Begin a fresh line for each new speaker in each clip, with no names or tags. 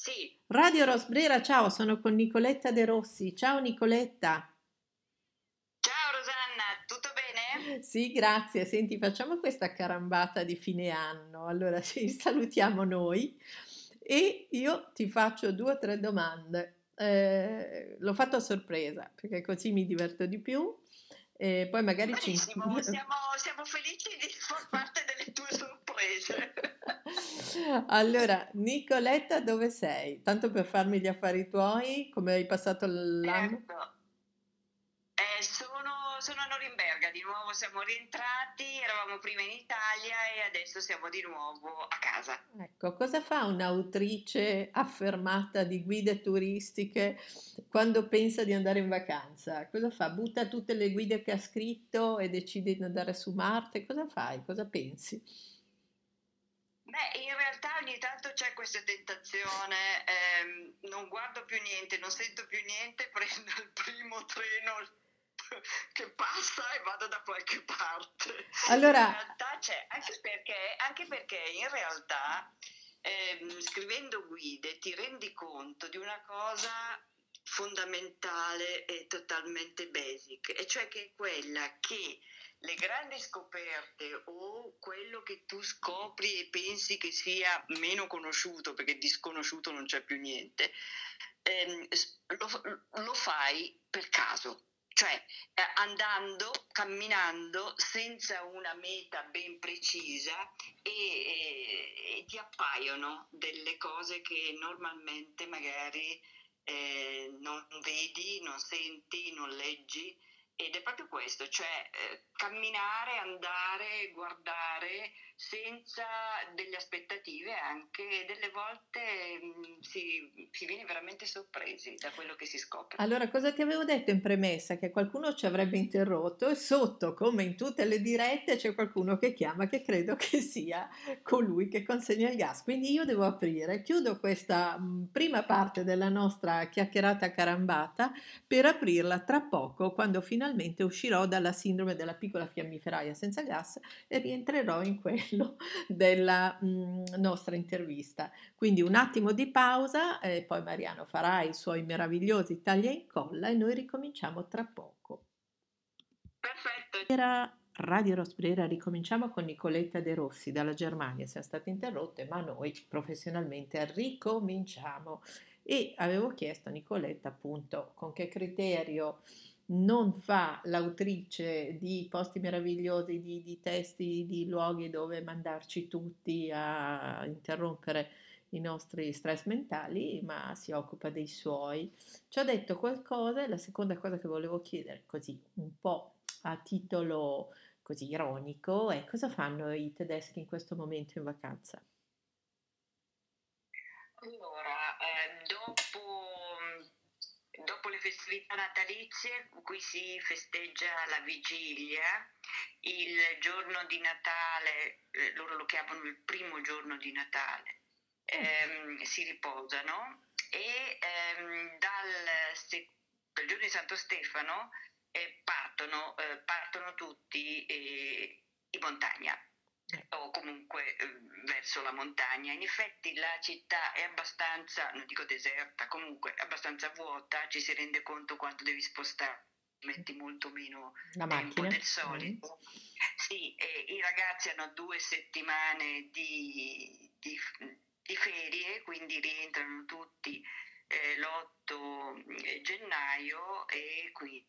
Sì.
Radio Rosbrera, ciao, sono con Nicoletta De Rossi. Ciao Nicoletta.
Ciao Rosanna, tutto bene?
Sì, grazie. Senti, facciamo questa carambata di fine anno. Allora, ci salutiamo noi e io ti faccio due o tre domande. Eh, l'ho fatto a sorpresa perché così mi diverto di più. E poi magari
Benissimo, ci... siamo, siamo felici di far parte delle tue sorprese.
Allora, Nicoletta, dove sei? Tanto per farmi gli affari tuoi, come hai passato l'anno?
Certo. Eh, sono, sono, a Norimberga, di nuovo siamo rientrati, eravamo prima in Italia e adesso siamo di nuovo a casa.
Ecco, cosa fa un'autrice affermata di guide turistiche quando pensa di andare in vacanza? Cosa fa? Butta tutte le guide che ha scritto e decide di andare su Marte? Cosa fai? Cosa pensi?
Beh, in realtà ogni tanto c'è questa tentazione, ehm, non guardo più niente, non sento più niente, prendo il primo treno che passa e vado da qualche parte.
Allora...
In realtà c'è, anche perché, anche perché in realtà ehm, scrivendo guide ti rendi conto di una cosa fondamentale e totalmente basic, e cioè che è quella che le grandi scoperte o quello che tu scopri e pensi che sia meno conosciuto, perché disconosciuto non c'è più niente, ehm, lo, lo, fai per caso. Cioè eh, andando, camminando senza una meta ben precisa e, e, e ti appaiono delle cose che normalmente magari eh, non vedi, non senti, non leggi ed è proprio questo, cioè eh, camminare, andare, guardare senza delle aspettative anche delle volte mh, mm, si, si, viene veramente sorpresi da quello che si scopre.
Allora, cosa ti avevo detto in premessa? Che qualcuno ci avrebbe interrotto e sotto, come in tutte le dirette, c'è qualcuno che chiama che credo che sia colui che consegna il gas. Quindi io devo aprire, chiudo questa mh, mm, prima parte della nostra chiacchierata carambata per aprirla tra poco quando finalmente uscirò dalla sindrome della piccola fiammiferaia senza gas e rientrerò in quello della mh, mhmm, nostra intervista. Quindi un attimo di pausa e poi Mariano farà i suoi meravigliosi taglia e incolla e noi ricominciamo tra poco.
Perfetto.
Era Radio Rosbrera, ricominciamo con Nicoletta De Rossi dalla Germania, siamo state interrotte, ma noi professionalmente ricominciamo. E avevo chiesto a Nicoletta appunto con che criterio non fa l'autrice di posti meravigliosi, di, di, testi, di luoghi dove mandarci tutti a interrompere i nostri stress mentali, ma si occupa dei suoi. Ci ha detto qualcosa e la seconda cosa che volevo chiedere, così un po' a titolo così ironico, è cosa fanno i tedeschi in questo momento in vacanza?
Allora, eh, dopo dopo le festività natalizie, qui si festeggia la vigilia, il giorno di Natale, eh, loro lo chiamano il primo giorno di Natale, ehm, si riposano e ehm, dal, dal, giorno di Santo Stefano eh, partono, eh, partono, tutti eh, in montagna o comunque eh, verso la montagna. In effetti la città è abbastanza, non dico deserta, comunque abbastanza vuota, ci si rende conto quando devi spostare metti molto meno
la
tempo
macchina.
del solito. Mm. Sì, i ragazzi hanno due settimane di, di, di ferie, quindi rientrano tutti eh, l'8 gennaio e qui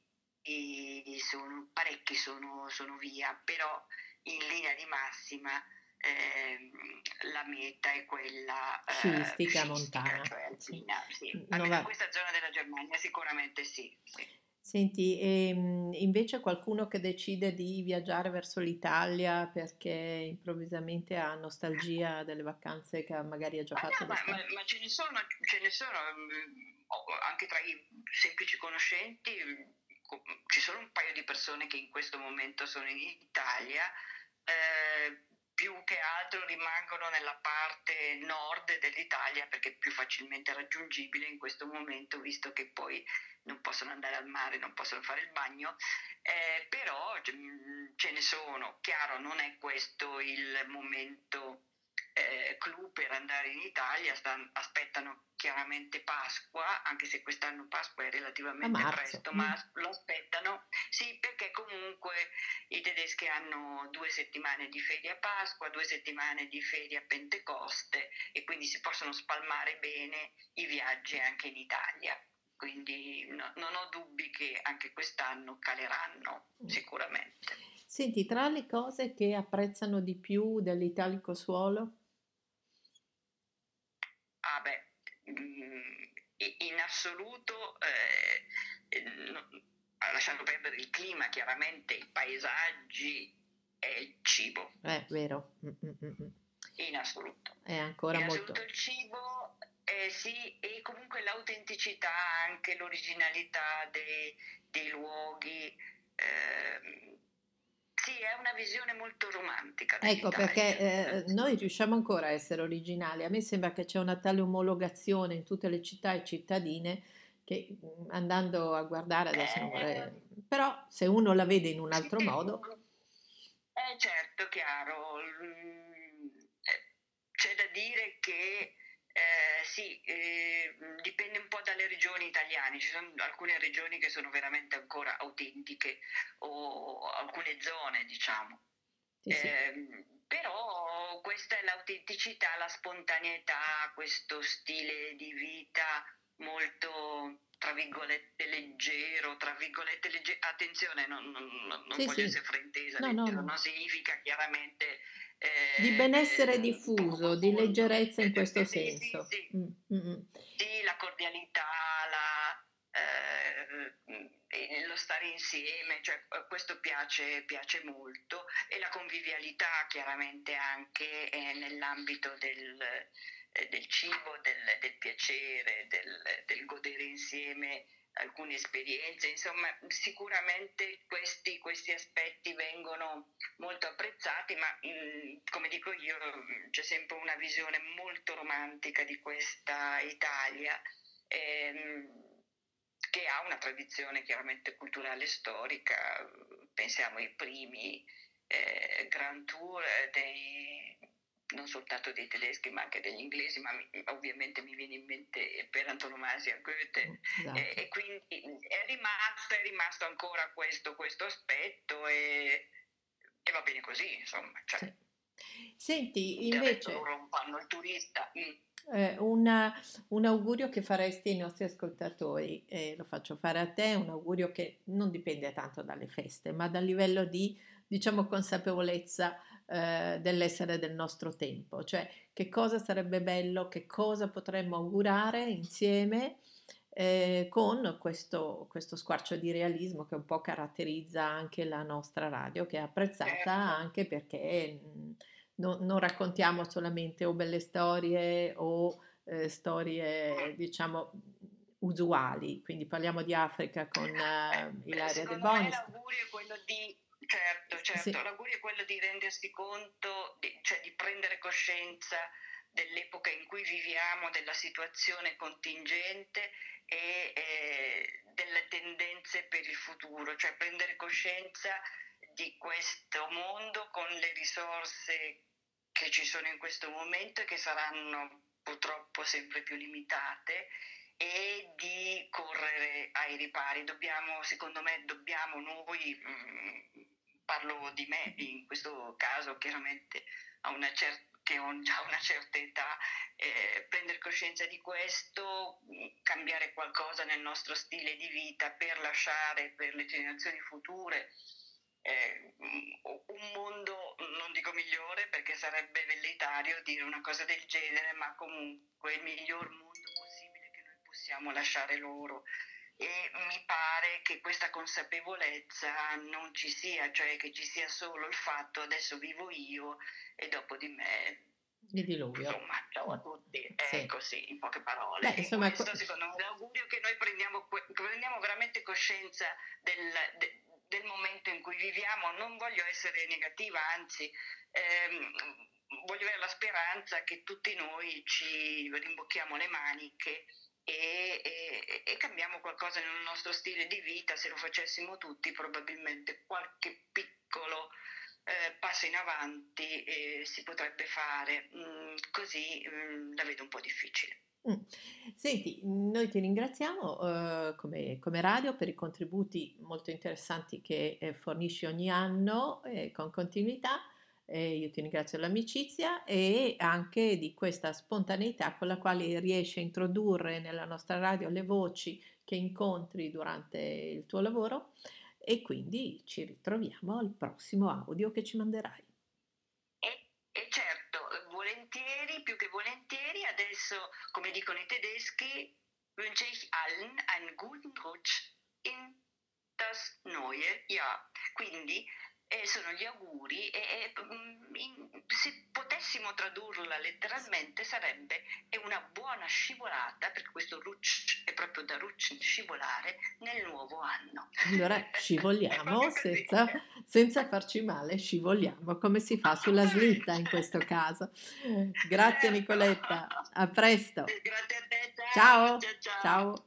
sono, parecchi sono, sono via, però in linea di massima eh, la meta è quella
eh, sciistica, montana.
Cioè alpina, sì. sì. Almeno in questa zona della Germania sicuramente sì. sì.
Senti, ehm, invece qualcuno che decide di viaggiare verso l'Italia perché improvvisamente ha nostalgia delle vacanze che magari ha già
ma
fatto?
No, ma, ma, ma, ce ne sono, ce ne sono mm, anche tra i semplici conoscenti, ci sono un paio di persone che in questo momento sono in Italia eh, più che altro rimangono nella parte nord dell'Italia perché è più facilmente raggiungibile in questo momento, visto che poi non possono andare al mare, non possono fare il bagno, eh, però mm, ce ne sono. Chiaro, non è questo il momento eh, clou per andare in Italia, stan, aspettano chiaramente Pasqua, anche se quest'anno Pasqua è relativamente presto, ma mm. lo aspettano, sì, perché comunque i tedeschi hanno due settimane di ferie a Pasqua, due settimane di ferie a Pentecoste e quindi si possono spalmare bene i viaggi anche in Italia. Quindi no, non ho dubbi che anche quest'anno caleranno mm. sicuramente.
Senti, tra le cose che apprezzano di più dell'italico suolo?
Ah beh, mm, in assoluto, eh, lasciando perdere il clima, chiaramente i paesaggi e il cibo.
È vero. Mm-mm-mm.
In assoluto.
È ancora
in
molto...
assoluto il cibo, eh, sì, e comunque l'autenticità, anche l'originalità dei, dei luoghi. Eh, è una visione molto romantica.
Ecco perché eh, noi riusciamo ancora a essere originali. A me sembra che c'è una tale omologazione in tutte le città e cittadine che mm, andando a guardare adesso non vorrei... Eh. Però se uno la vede in un altro sì, modo...
Eh certo, chiaro. Mm, eh, c'è da dire che eh, sì, eh, dipende po' dalle regioni italiane, ci sono alcune regioni che sono veramente ancora autentiche o alcune zone, diciamo. Sì, sì. Eh, però questa è l'autenticità, la spontaneità, questo stile di vita molto tra virgolette leggero, virgolette leggero, attenzione, non, non, non sì, voglio essere fraintesa, no, no, no. non significa chiaramente
di benessere diffuso, di leggerezza in questo senso.
Sì, sì, mm, mm, mm. sì la cordialità, la, eh, lo stare insieme, cioè, questo piace, piace, molto e la convivialità chiaramente anche eh, nell'ambito del, eh, del cibo, del, del piacere, del, del godere insieme alcune esperienze, insomma sicuramente questi, questi aspetti vengono molto apprezzati, ma mh, come dico io c'è sempre una visione molto romantica di questa Italia. Ehm, che ha una tradizione chiaramente culturale e storica, pensiamo ai primi eh, Grand Tour dei, non soltanto dei tedeschi ma anche degli inglesi, ma mi, ovviamente mi viene in mente per antonomasia Goethe mm, esatto. e, e, quindi è rimasto, è rimasto ancora questo, questo aspetto e, e, va bene così, insomma. Cioè, sì.
Senti, invece...
Loro fanno il turista.
Mm. Eh, una, un augurio che faresti ai nostri ascoltatori, eh, lo faccio fare a te, un augurio che non dipende tanto dalle feste, ma dal livello di, diciamo, consapevolezza eh, dell'essere del nostro tempo, cioè che cosa sarebbe bello, che cosa potremmo augurare insieme eh, con questo, questo, squarcio di realismo che un po' caratterizza anche la nostra radio, che è apprezzata certo. anche perché mh, no, non raccontiamo solamente o belle storie o eh, storie, diciamo, usuali, quindi parliamo di Africa con uh, Ilaria De Bonis.
L'augurio è quello di Certo, certo, sì. l'augurio è quello di rendersi conto, di, cioè di prendere coscienza dell'epoca in cui viviamo, della situazione contingente e eh, delle tendenze per il futuro, cioè prendere coscienza di questo mondo con le risorse che ci sono in questo momento e che saranno purtroppo sempre più limitate e di correre ai ripari. Dobbiamo, secondo me, dobbiamo noi mh, mm, parlo di me in questo caso chiaramente una cer- che ho già una certa età, eh, prendere coscienza di questo, cambiare qualcosa nel nostro stile di vita per lasciare per le generazioni future eh, un mondo, non dico migliore perché sarebbe velleitario dire una cosa del genere, ma comunque il miglior mondo possibile che noi possiamo lasciare loro e mi pare che questa consapevolezza non ci sia, cioè che ci sia solo il fatto adesso vivo io e dopo di me
di diluvio.
Insomma, ciao a tutti, sì. ecco sì, in poche parole. Beh, insomma, questo secondo me è l'augurio che noi prendiamo, prendiamo veramente coscienza del, de, del, momento in cui viviamo, non voglio essere negativa, anzi ehm, voglio avere la speranza che tutti noi ci rimbocchiamo le maniche e, e, e, cambiamo qualcosa nel nostro stile di vita, se lo facessimo tutti probabilmente qualche piccolo eh, passo in avanti eh, si potrebbe fare, mm, così mm, la vedo un po' difficile.
Mm. Senti, noi ti ringraziamo eh, come, come radio per i contributi molto interessanti che eh, fornisci ogni anno eh, con continuità. Eh, io ti ringrazio dell'amicizia e anche di questa spontaneità con la quale riesci a introdurre nella nostra radio le voci che incontri durante il tuo lavoro e quindi ci ritroviamo al prossimo audio che ci manderai.
E, certo, volentieri, più che volentieri, adesso come dicono i tedeschi, wünsche ich allen einen guten Rutsch in das neue Jahr. Quindi eh, sono gli auguri e, e mm, in, se potessimo tradurla letteralmente sarebbe è una buona scivolata, perché questo rucci è proprio da rucci scivolare nel nuovo anno.
Allora scivoliamo senza, senza, farci male, scivoliamo come si fa sulla slitta in questo caso. Grazie Nicoletta, a presto.
Grazie a te,
ciao. ciao. ciao. ciao.